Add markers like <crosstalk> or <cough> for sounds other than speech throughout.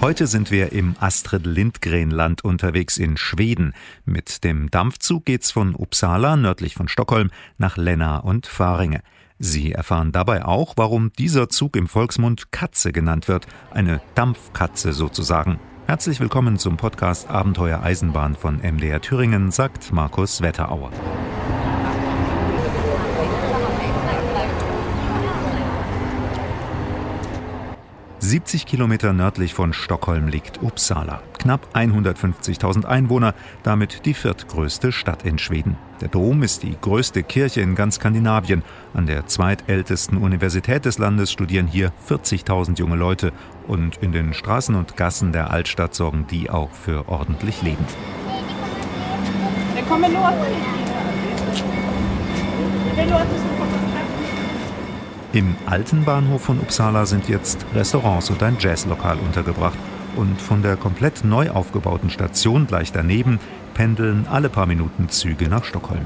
Heute sind wir im Astrid Lindgren-Land unterwegs in Schweden. Mit dem Dampfzug geht's von Uppsala, nördlich von Stockholm, nach Länna und Faringe. Sie erfahren dabei auch, warum dieser Zug im Volksmund Katze genannt wird, eine Dampfkatze sozusagen. Herzlich willkommen zum Podcast Abenteuer Eisenbahn von MDR Thüringen, sagt Markus Wetterauer. 70 Kilometer nördlich von Stockholm liegt Uppsala. Knapp 150.000 Einwohner, damit die viertgrößte Stadt in Schweden. Der Dom ist die größte Kirche in ganz Skandinavien. An der zweitältesten Universität des Landes studieren hier 40.000 junge Leute. Und in den Straßen und Gassen der Altstadt sorgen die auch für ordentlich Leben. Der im alten Bahnhof von Uppsala sind jetzt Restaurants und ein Jazzlokal untergebracht. Und von der komplett neu aufgebauten Station gleich daneben pendeln alle paar Minuten Züge nach Stockholm.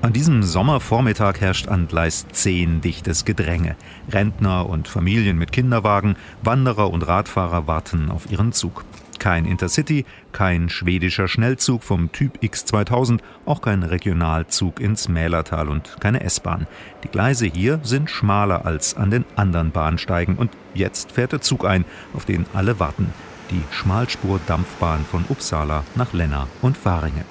An diesem Sommervormittag herrscht an Gleis 10 dichtes Gedränge. Rentner und Familien mit Kinderwagen, Wanderer und Radfahrer warten auf ihren Zug. Kein Intercity, kein schwedischer Schnellzug vom Typ X2000, auch kein Regionalzug ins Mälertal und keine S-Bahn. Die Gleise hier sind schmaler als an den anderen Bahnsteigen und jetzt fährt der Zug ein, auf den alle warten. Die Schmalspur-Dampfbahn von Uppsala nach Länna und Faringe.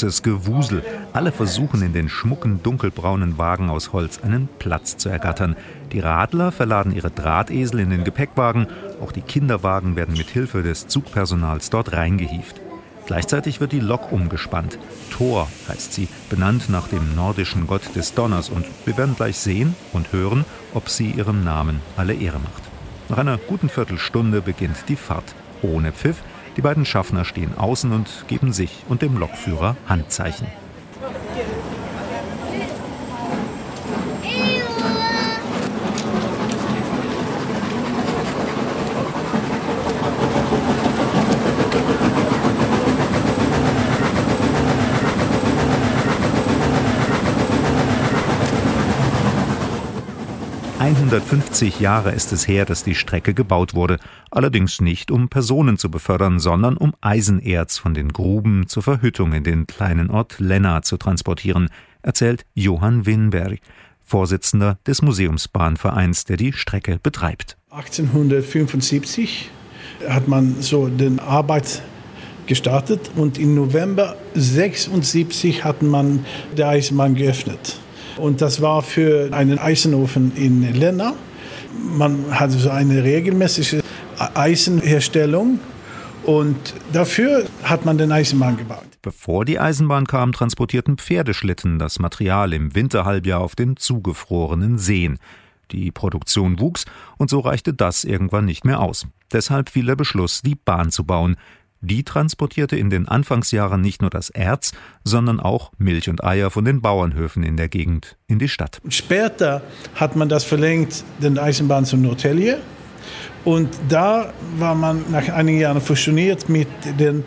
Großes Gewusel. Alle versuchen in den schmucken, dunkelbraunen Wagen aus Holz einen Platz zu ergattern. Die Radler verladen ihre Drahtesel in den Gepäckwagen. Auch die Kinderwagen werden mit Hilfe des Zugpersonals dort reingehieft. Gleichzeitig wird die Lok umgespannt. Thor heißt sie, benannt nach dem nordischen Gott des Donners. Und wir werden gleich sehen und hören, ob sie ihrem Namen alle Ehre macht. Nach einer guten Viertelstunde beginnt die Fahrt. Ohne Pfiff, die beiden Schaffner stehen außen und geben sich und dem Lokführer Handzeichen. 150 Jahre ist es her, dass die Strecke gebaut wurde, allerdings nicht um Personen zu befördern, sondern um Eisenerz von den Gruben zur Verhüttung in den kleinen Ort Lenna zu transportieren, erzählt Johann Winberg, Vorsitzender des Museumsbahnvereins, der die Strecke betreibt. 1875 hat man so den Arbeit gestartet und im November 76 hat man die Eisenbahn geöffnet. Und das war für einen Eisenofen in Lenna. Man hatte so eine regelmäßige Eisenherstellung und dafür hat man den Eisenbahn gebaut. Bevor die Eisenbahn kam, transportierten Pferdeschlitten das Material im Winterhalbjahr auf den zugefrorenen Seen. Die Produktion wuchs und so reichte das irgendwann nicht mehr aus. Deshalb fiel der Beschluss, die Bahn zu bauen. Die transportierte in den Anfangsjahren nicht nur das Erz, sondern auch Milch und Eier von den Bauernhöfen in der Gegend in die Stadt. Später hat man das verlängert, den Eisenbahn zum Norrtälje. Und da war man nach einigen Jahren fusioniert mit den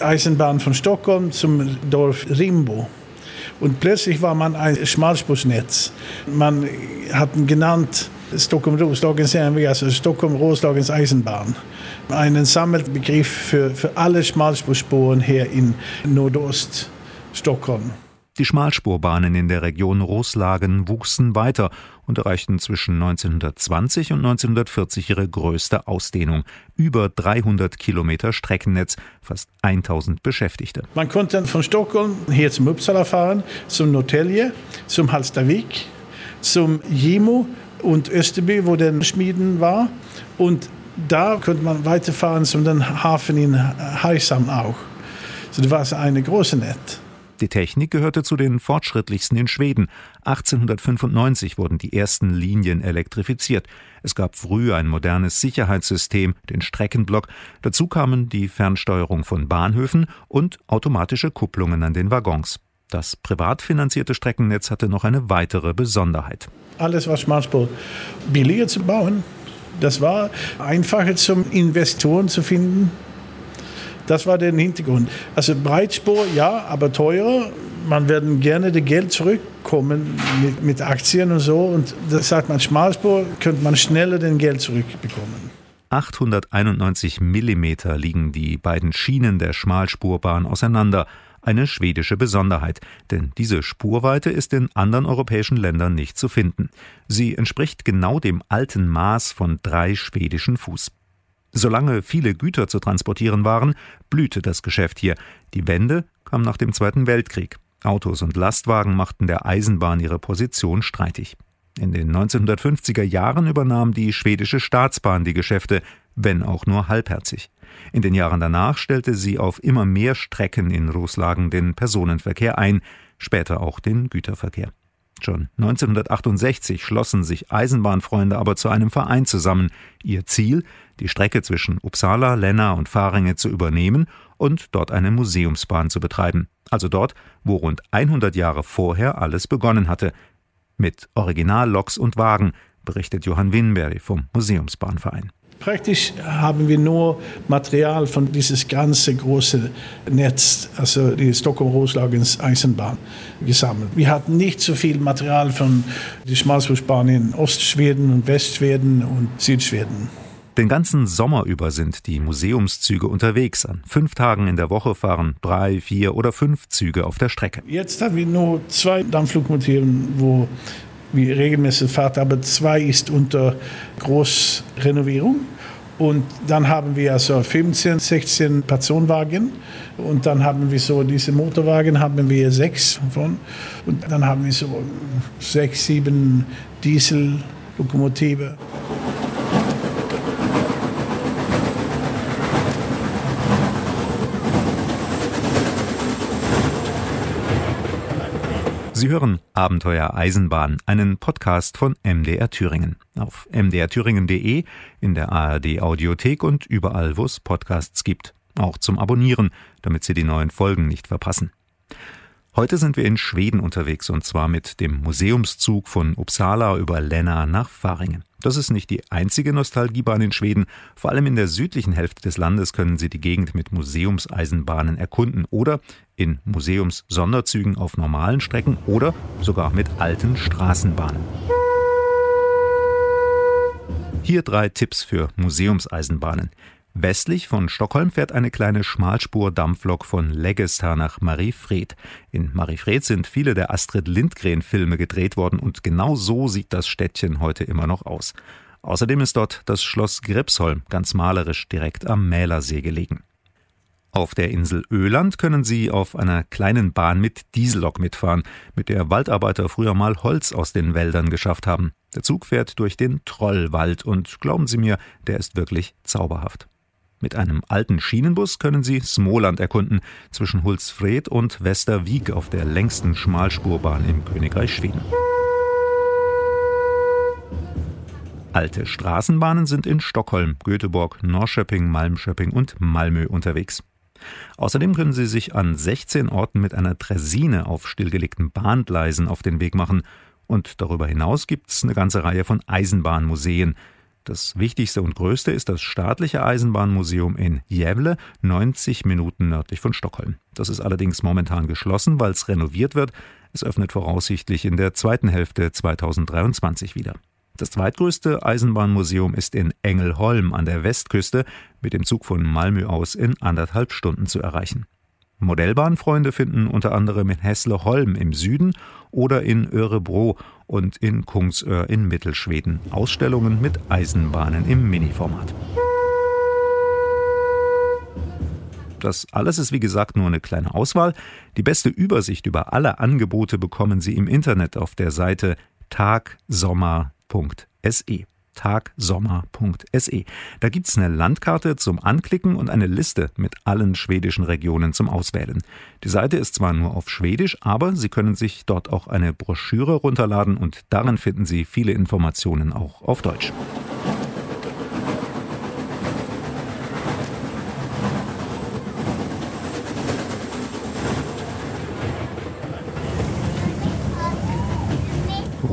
Eisenbahn von Stockholm zum Dorf Rimbo. Und plötzlich war man ein Schmalspursnetz. Man hat genannt Stockholm-Roslagens järnväg, also Stockholm-Roslagens Eisenbahn. Einen Sammelbegriff für, für alle Schmalspurspuren hier in Nordost Stockholm. Die Schmalspurbahnen in der Region Roslagen wuchsen weiter und erreichten zwischen 1920 und 1940 ihre größte Ausdehnung. Über 300 Kilometer Streckennetz, fast 1000 Beschäftigte. Man konnte von Stockholm hier zum Uppsala fahren, zum Norrtälje, zum Halstavik, zum Gimo und Österby, wo der Schmieden war. Und da konnte man weiterfahren zum Hafen in Heisam auch. So, das war eine große Netz. Die Technik gehörte zu den fortschrittlichsten in Schweden. 1895 wurden die ersten Linien elektrifiziert. Es gab früh ein modernes Sicherheitssystem, den Streckenblock. Dazu kamen die Fernsteuerung von Bahnhöfen und automatische Kupplungen an den Waggons. Das privat finanzierte Streckennetz hatte noch eine weitere Besonderheit. Alles war Schmalspur billiger zu bauen. Das war einfacher zum Investoren zu finden. Das war der Hintergrund. Also Breitspur, ja, aber teurer. Man werden gerne das Geld zurückkommen mit, mit Aktien und so. Und das sagt man, Schmalspur könnte man schneller den Geld zurückbekommen. 891 Millimeter liegen die beiden Schienen der Schmalspurbahn auseinander. Eine schwedische Besonderheit, denn diese Spurweite ist in anderen europäischen Ländern nicht zu finden. Sie entspricht genau dem alten Maß von drei schwedischen Fuß. Solange viele Güter zu transportieren waren, blühte das Geschäft hier. Die Wende kam nach dem Zweiten Weltkrieg. Autos und Lastwagen machten der Eisenbahn ihre Position streitig. In den 1950er Jahren übernahm die schwedische Staatsbahn die Geschäfte, wenn auch nur halbherzig. In den Jahren danach stellte sie auf immer mehr Strecken in Roslagen den Personenverkehr ein, später auch den Güterverkehr. Schon 1968 schlossen sich Eisenbahnfreunde aber zu einem Verein zusammen. Ihr Ziel, die Strecke zwischen Uppsala, Länna und Faringe zu übernehmen und dort eine Museumsbahn zu betreiben. Also dort, wo rund 100 Jahre vorher alles begonnen hatte. Mit Originalloks und Wagen, berichtet Johann Winberry vom Museumsbahnverein. Praktisch haben wir nur Material von dieses ganze große Netz, also die Stockholm-Roslagens Eisenbahn, gesammelt. Wir hatten nicht so viel Material von der Schmalspurbahn in Ostschweden und Westschweden und Südschweden. Den ganzen Sommer über sind die Museumszüge unterwegs. An fünf Tagen in der Woche fahren drei, vier oder fünf Züge auf der Strecke. Jetzt haben wir nur zwei Dampflokomotiven, wo wir regelmäßig fahren, aber zwei ist unter Großrenovierung. Und dann haben wir also 15, 16 Personenwagen und dann haben wir so diese Motorwagen haben wir sechs von und dann haben wir so sechs, sieben Diesellokomotive. Sie hören Abenteuer Eisenbahn, einen Podcast von MDR Thüringen. Auf mdrthüringen.de, in der ARD Audiothek und überall, wo es Podcasts gibt. Auch zum Abonnieren, damit Sie die neuen Folgen nicht verpassen. Heute sind wir in Schweden unterwegs und zwar mit dem Museumszug von Uppsala über Länna nach Faringen. Das ist nicht die einzige Nostalgiebahn in Schweden. Vor allem in der südlichen Hälfte des Landes können Sie die Gegend mit Museumseisenbahnen erkunden oder in Museumssonderzügen auf normalen Strecken oder sogar mit alten Straßenbahnen. Hier drei Tipps für Museumseisenbahnen. Westlich von Stockholm fährt eine kleine Schmalspur-Dampflok von Leggesta nach Mariefred. In Mariefred sind viele der Astrid Lindgren-Filme gedreht worden und genau so sieht das Städtchen heute immer noch aus. Außerdem ist dort das Schloss Gripsholm ganz malerisch direkt am Mälersee gelegen. Auf der Insel Öland können Sie auf einer kleinen Bahn mit Diesellok mitfahren, mit der Waldarbeiter früher mal Holz aus den Wäldern geschafft haben. Der Zug fährt durch den Trollwald und glauben Sie mir, der ist wirklich zauberhaft. Mit einem alten Schienenbus können Sie Smoland erkunden, zwischen Hultsfred und Westervik auf der längsten Schmalspurbahn im Königreich Schweden. Alte Straßenbahnen sind in Stockholm, Göteborg, Norrköping, Malmschöping und Malmö unterwegs. Außerdem können Sie sich an 16 Orten mit einer Tresine auf stillgelegten Bahngleisen auf den Weg machen. Und darüber hinaus gibt es eine ganze Reihe von Eisenbahnmuseen, das wichtigste und größte ist das staatliche Eisenbahnmuseum in Gävle, 90 Minuten nördlich von Stockholm. Das ist allerdings momentan geschlossen, weil es renoviert wird. Es öffnet voraussichtlich in der zweiten Hälfte 2023 wieder. Das zweitgrößte Eisenbahnmuseum ist in Engelholm an der Westküste mit dem Zug von Malmö aus in anderthalb Stunden zu erreichen. Modellbahnfreunde finden unter anderem in Hässleholm im Süden oder in Örebro und in Kungsör in Mittelschweden Ausstellungen mit Eisenbahnen im Miniformat. Das alles ist wie gesagt nur eine kleine Auswahl. Die beste Übersicht über alle Angebote bekommen Sie im Internet auf der Seite tagsommer.se tagsommer.se. Da gibt es eine Landkarte zum Anklicken und eine Liste mit allen schwedischen Regionen zum Auswählen. Die Seite ist zwar nur auf Schwedisch, aber Sie können sich dort auch eine Broschüre runterladen und darin finden Sie viele Informationen auch auf Deutsch.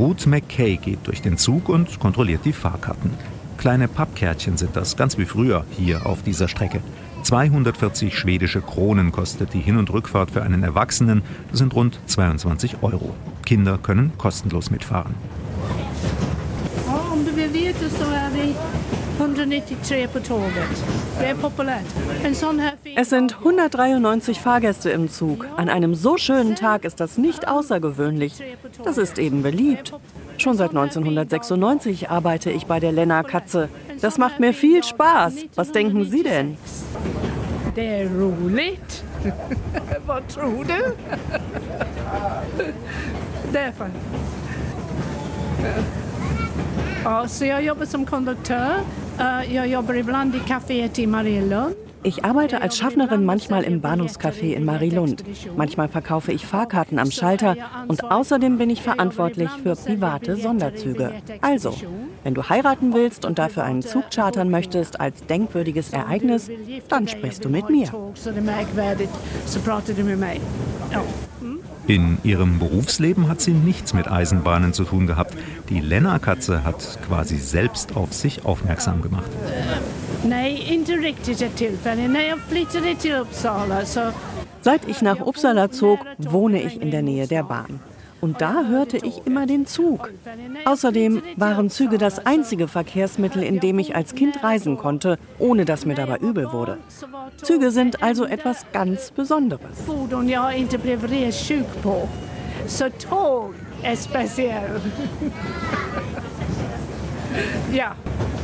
Ruth McKay geht durch den Zug und kontrolliert die Fahrkarten. Kleine Pappkärtchen sind das, ganz wie früher hier auf dieser Strecke. 240 schwedische Kronen kostet die Hin- und Rückfahrt für einen Erwachsenen. Das sind rund 22 Euro. Kinder können kostenlos mitfahren. Ja, om du vill veta så är vi 193 på tåget. Es sind 193 Fahrgäste im Zug. An einem so schönen Tag ist das nicht außergewöhnlich. Das ist eben beliebt. Schon seit 1996 arbeite ich bei der Lenna Katze. Das macht mir viel Spaß. Was denken Sie denn? Det är roligt. Vad tror du? Därför. Ja, så jag jobbar som konduktör. Jag jobbar ibland i kaféet i Marielund. Ich arbeite als Schaffnerin manchmal im Bahnhofscafé in Marilund. Manchmal verkaufe ich Fahrkarten am Schalter und außerdem bin ich verantwortlich für private Sonderzüge. Also, wenn du heiraten willst und dafür einen Zug chartern möchtest als denkwürdiges Ereignis, dann sprichst du mit mir. In ihrem Berufsleben hat sie nichts mit Eisenbahnen zu tun gehabt. Die Lenna-Katze hat quasi selbst auf sich aufmerksam gemacht. Nej, inte riktigt ett tillfälle. När jag flyttade till Uppsala så Seit ich nach Uppsala zog, wohne ich in der Nähe der Bahn. Und da hörte ich immer den Zug. Außerdem waren Züge das einzige Verkehrsmittel, in dem ich als Kind reisen konnte, ohne dass mir dabei übel wurde. Züge sind also etwas ganz Besonderes. Så tåg är speciell. ja. <laughs>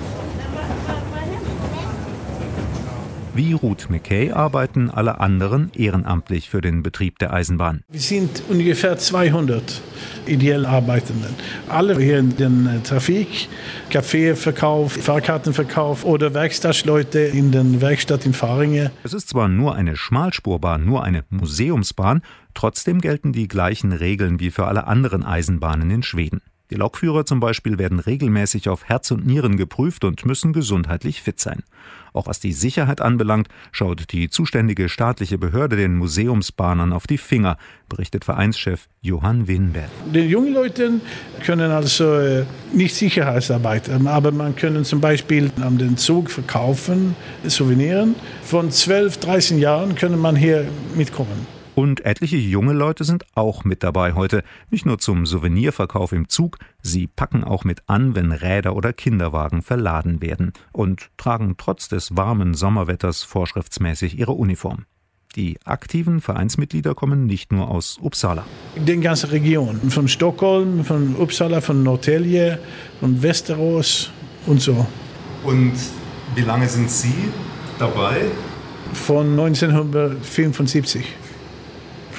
Wie Ruth McKay arbeiten alle anderen ehrenamtlich für den Betrieb der Eisenbahn. Wir sind ungefähr 200 ideell Arbeitenden. Alle hier in der Trafik, Kaffeeverkauf, Fahrkartenverkauf oder Werkstattleute in der Werkstatt in Faringe. Es ist zwar nur eine Schmalspurbahn, nur eine Museumsbahn, trotzdem gelten die gleichen Regeln wie für alle anderen Eisenbahnen in Schweden. Die Lokführer zum Beispiel werden regelmäßig auf Herz und Nieren geprüft und müssen gesundheitlich fit sein. Auch was die Sicherheit anbelangt, schaut die zuständige staatliche Behörde den Museumsbahnern auf die Finger, berichtet Vereinschef Johann Winberg. Die jungen Leute können also äh, nicht Sicherheitsarbeit, ähm, aber man können zum Beispiel am den Zug verkaufen, Souveniren. Von 12, 13 Jahren können man hier mitkommen. Und etliche junge Leute sind auch mit dabei heute. Nicht nur zum Souvenirverkauf im Zug, sie packen auch mit an, wenn Räder oder Kinderwagen verladen werden und tragen trotz des warmen Sommerwetters vorschriftsmäßig ihre Uniform. Die aktiven Vereinsmitglieder kommen nicht nur aus Uppsala. Die ganze Region, von Stockholm, von Uppsala, von Norrtälje, von Västerås und so. Und wie lange sind Sie dabei? Von 1975.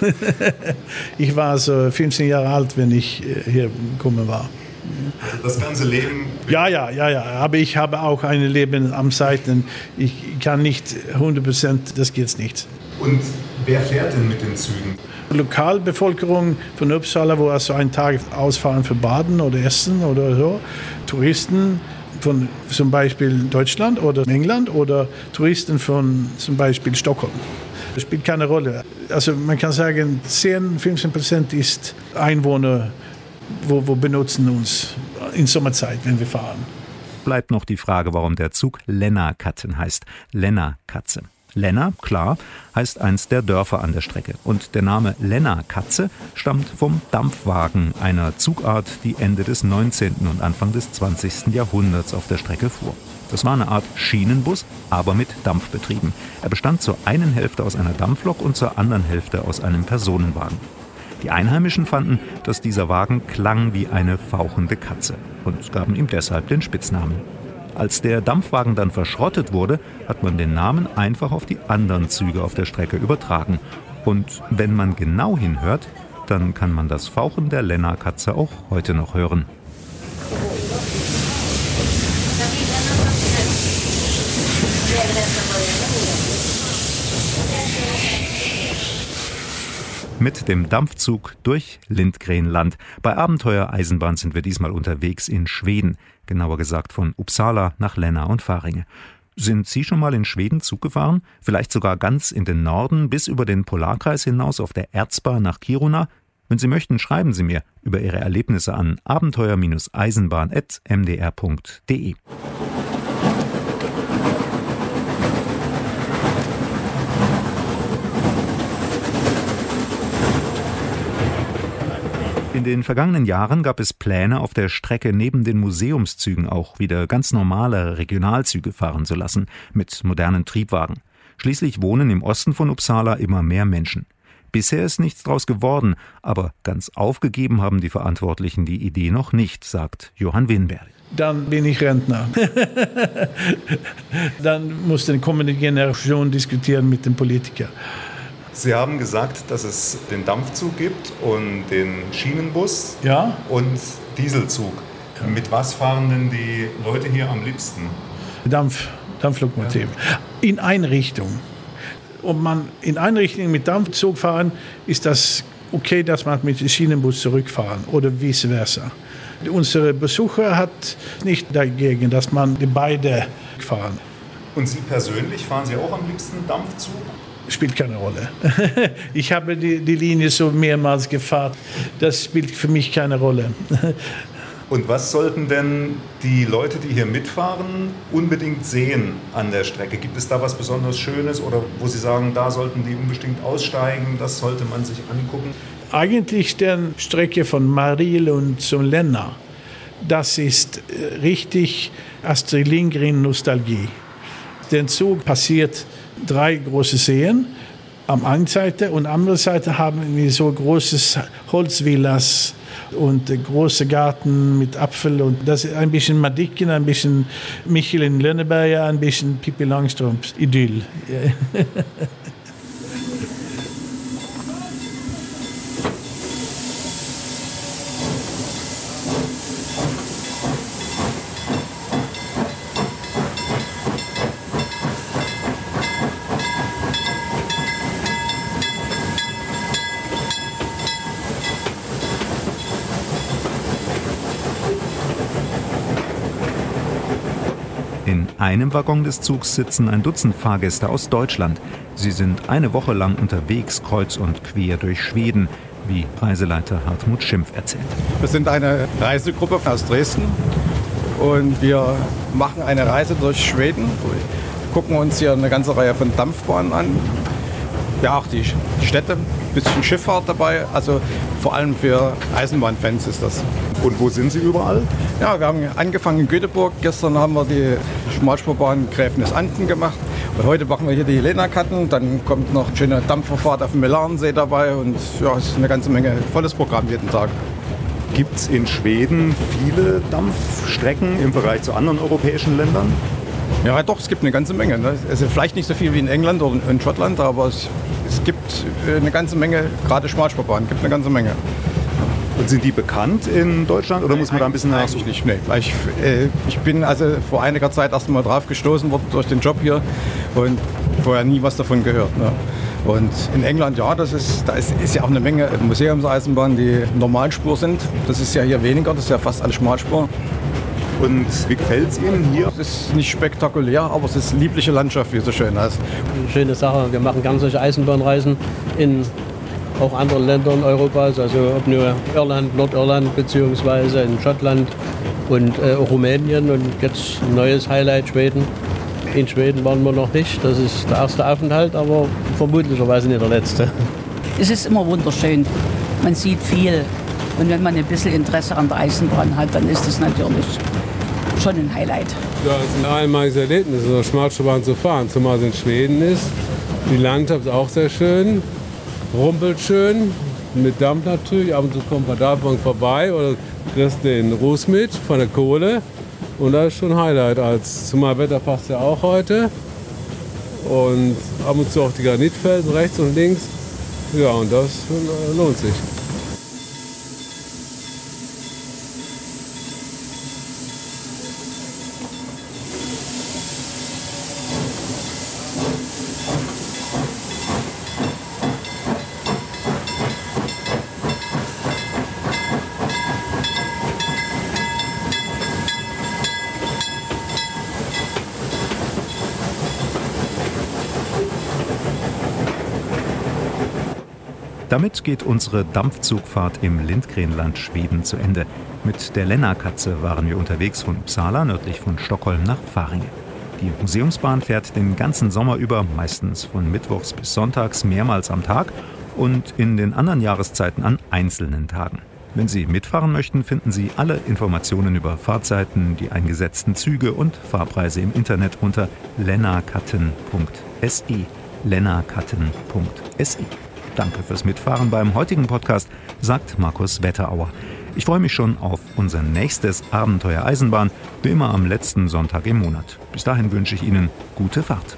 <laughs> ich war also 15 Jahre alt, wenn ich äh, hier gekommen war. Das ganze Leben. Ja, ja, ja, ja. Aber ich habe auch ein Leben am Seiten. Ich kann nicht 100 Prozent, das geht nicht. Und wer fährt denn mit den Zügen? Lokalbevölkerung von Uppsala, wo also einen Tag ausfahren für Baden oder Essen oder so. Touristen von zum Beispiel Deutschland oder England oder Touristen von zum Beispiel Stockholm. Das spielt keine Rolle. Also man kann sagen, 10, 15 Prozent ist Einwohner, wo, wo benutzen uns in Sommerzeit, wenn wir fahren. Bleibt noch die Frage, warum der Zug Lenna-Katzen heißt. Lenna-Katze. Lenna, klar, heißt eins der Dörfer an der Strecke. Und der Name Lenna-Katze stammt vom Dampfwagen, einer Zugart, die Ende des 19. und Anfang des 20. Jahrhunderts auf der Strecke fuhr. Das war eine Art Schienenbus, aber mit Dampf betrieben. Er bestand zur einen Hälfte aus einer Dampflok und zur anderen Hälfte aus einem Personenwagen. Die Einheimischen fanden, dass dieser Wagen klang wie eine fauchende Katze und gaben ihm deshalb den Spitznamen. Als der Dampfwagen dann verschrottet wurde, hat man den Namen einfach auf die anderen Züge auf der Strecke übertragen. Und wenn man genau hinhört, dann kann man das Fauchen der Lenna-Katze auch heute noch hören. Mit dem Dampfzug durch Lindgrenland. Bei Abenteuer Eisenbahn sind wir diesmal unterwegs in Schweden, genauer gesagt von Uppsala nach Länna und Faringe. Sind Sie schon mal in Schweden Zug gefahren? Vielleicht sogar ganz in den Norden bis über den Polarkreis hinaus auf der Erzbar nach Kiruna? Wenn Sie möchten, schreiben Sie mir über Ihre Erlebnisse an abenteuer-eisenbahn.mdr.de. In den vergangenen Jahren gab es Pläne, auf der Strecke neben den Museumszügen auch wieder ganz normale Regionalzüge fahren zu lassen, mit modernen Triebwagen. Schließlich wohnen im Osten von Uppsala immer mehr Menschen. Bisher ist nichts draus geworden, aber ganz aufgegeben haben die Verantwortlichen die Idee noch nicht, sagt Johann Winberg. Dann bin ich Rentner. <laughs> Dann muss die kommende Generation diskutieren mit den Politikern. Sie haben gesagt, dass es den Dampfzug gibt und den Schienenbus ja? und Dieselzug. Ja. Mit was fahren denn die Leute hier am liebsten? Dampf, Dampflokomotive. Ja. In eine Richtung. Ob man in eine Richtung mit Dampfzug fahren, ist das okay, dass man mit dem Schienenbus zurückfahren oder vice versa. Unsere Besucher hat nicht dagegen, dass man die beide fahren. Und Sie persönlich fahren Sie auch am liebsten Dampfzug? Spielt keine Rolle. <laughs> Ich habe die, die Linie so mehrmals gefahren. Das spielt für mich keine Rolle. <laughs> Und was sollten denn die Leute, die hier mitfahren, unbedingt sehen an der Strecke? Gibt es da was besonders Schönes oder wo Sie sagen, da sollten die unbedingt aussteigen, das sollte man sich angucken? Eigentlich die Strecke von Marilund zum Lenna, das ist äh, richtig Astrid Lindgren Nostalgie. Der Zug passiert drei große Seen am einen Seite und andere Seite haben wir so große Holzvillas und große Garten mit Apfel und das ist ein bisschen Madicken, ein bisschen Michelin Lönneberger, ein bisschen Pippi Langstrumpf Idyll. <laughs> einem Waggon des Zugs sitzen ein Dutzend Fahrgäste aus Deutschland. Sie sind eine Woche lang unterwegs, kreuz und quer durch Schweden, wie Reiseleiter Hartmut Schimpf erzählt. Wir sind eine Reisegruppe aus Dresden und wir machen eine Reise durch Schweden. Wir gucken uns hier eine ganze Reihe von Dampfbahnen an. Ja, auch die Städte, bisschen Schifffahrt dabei. Also vor allem für Eisenbahnfans ist das. Und wo sind Sie überall? Ja, wir haben angefangen in Göteborg. Gestern haben wir die Schmalspurbahn Gräfnis Anden gemacht. Und heute machen wir hier die Lena-Katten. Dann kommt noch eine schöne Dampferfahrt auf dem Melarensee dabei. Und ja, es ist eine ganze Menge volles Programm jeden Tag. Gibt es in Schweden viele Dampfstrecken im Vergleich zu anderen europäischen Ländern? Ja, doch, es gibt eine ganze Menge. Ne? Also vielleicht nicht so viel wie in England oder in Schottland, aber es, es gibt äh, eine ganze Menge, gerade Schmalspurbahnen, gibt eine ganze Menge. Und sind die bekannt in Deutschland oder muss man da ein bisschen nachsuchen? Nicht, nee. Ich, äh, ich bin also vor einiger Zeit erst mal drauf gestoßen worden durch den Job hier und vorher nie was davon gehört. Ne? Und in England, ja, das ist, da ist, ist ja auch eine Menge Museumseisenbahnen, die Normalspur sind. Das ist ja hier weniger, das ist ja fast alles Schmalspur. Und wie gefällt es Ihnen hier? Es ist nicht spektakulär, aber es ist liebliche Landschaft, wie es so schön heißt. Eine schöne Sache. Wir machen ganz solche Eisenbahnreisen in auch anderen Ländern Europas, also ob nur Irland, Nordirland beziehungsweise in Schottland und äh, Rumänien und jetzt ein neues Highlight Schweden. In Schweden waren wir noch nicht. Das ist der erste Aufenthalt, aber vermutlicherweise nicht der letzte. Es ist immer wunderschön. Man sieht viel. Und wenn man ein bisschen Interesse an der Eisenbahn hat, dann ist es natürlich schon ein Highlight. Ja, es ist ein einmaliges Erlebnis, in der Schmalspurbahn zu fahren, zumal es in Schweden ist. Die Landschaft ist auch sehr schön, rumpelt schön, mit Dampf natürlich. Ab und zu kommt man davon vorbei oder kriegst den Ruß mit von der Kohle. Und das ist schon ein Highlight. Als zumal Wetter passt ja auch heute. Und ab und zu auch die Granitfelsen rechts und links. Ja, und das lohnt sich. Damit geht unsere Dampfzugfahrt im Lindgrenland Schweden zu Ende. Mit der Lennarkatze waren wir unterwegs von Uppsala nördlich von Stockholm nach Faringe. Die Museumsbahn fährt den ganzen Sommer über, meistens von Mittwochs bis Sonntags mehrmals am Tag und in den anderen Jahreszeiten an einzelnen Tagen. Wenn Sie mitfahren möchten, finden Sie alle Informationen über Fahrzeiten, die eingesetzten Züge und Fahrpreise im Internet unter lennarkatten.se. lennarkatten.se. Danke fürs Mitfahren beim heutigen Podcast, sagt Markus Wetterauer. Ich freue mich schon auf unser nächstes Abenteuer Eisenbahn, wie immer am letzten Sonntag im Monat. Bis dahin wünsche ich Ihnen gute Fahrt.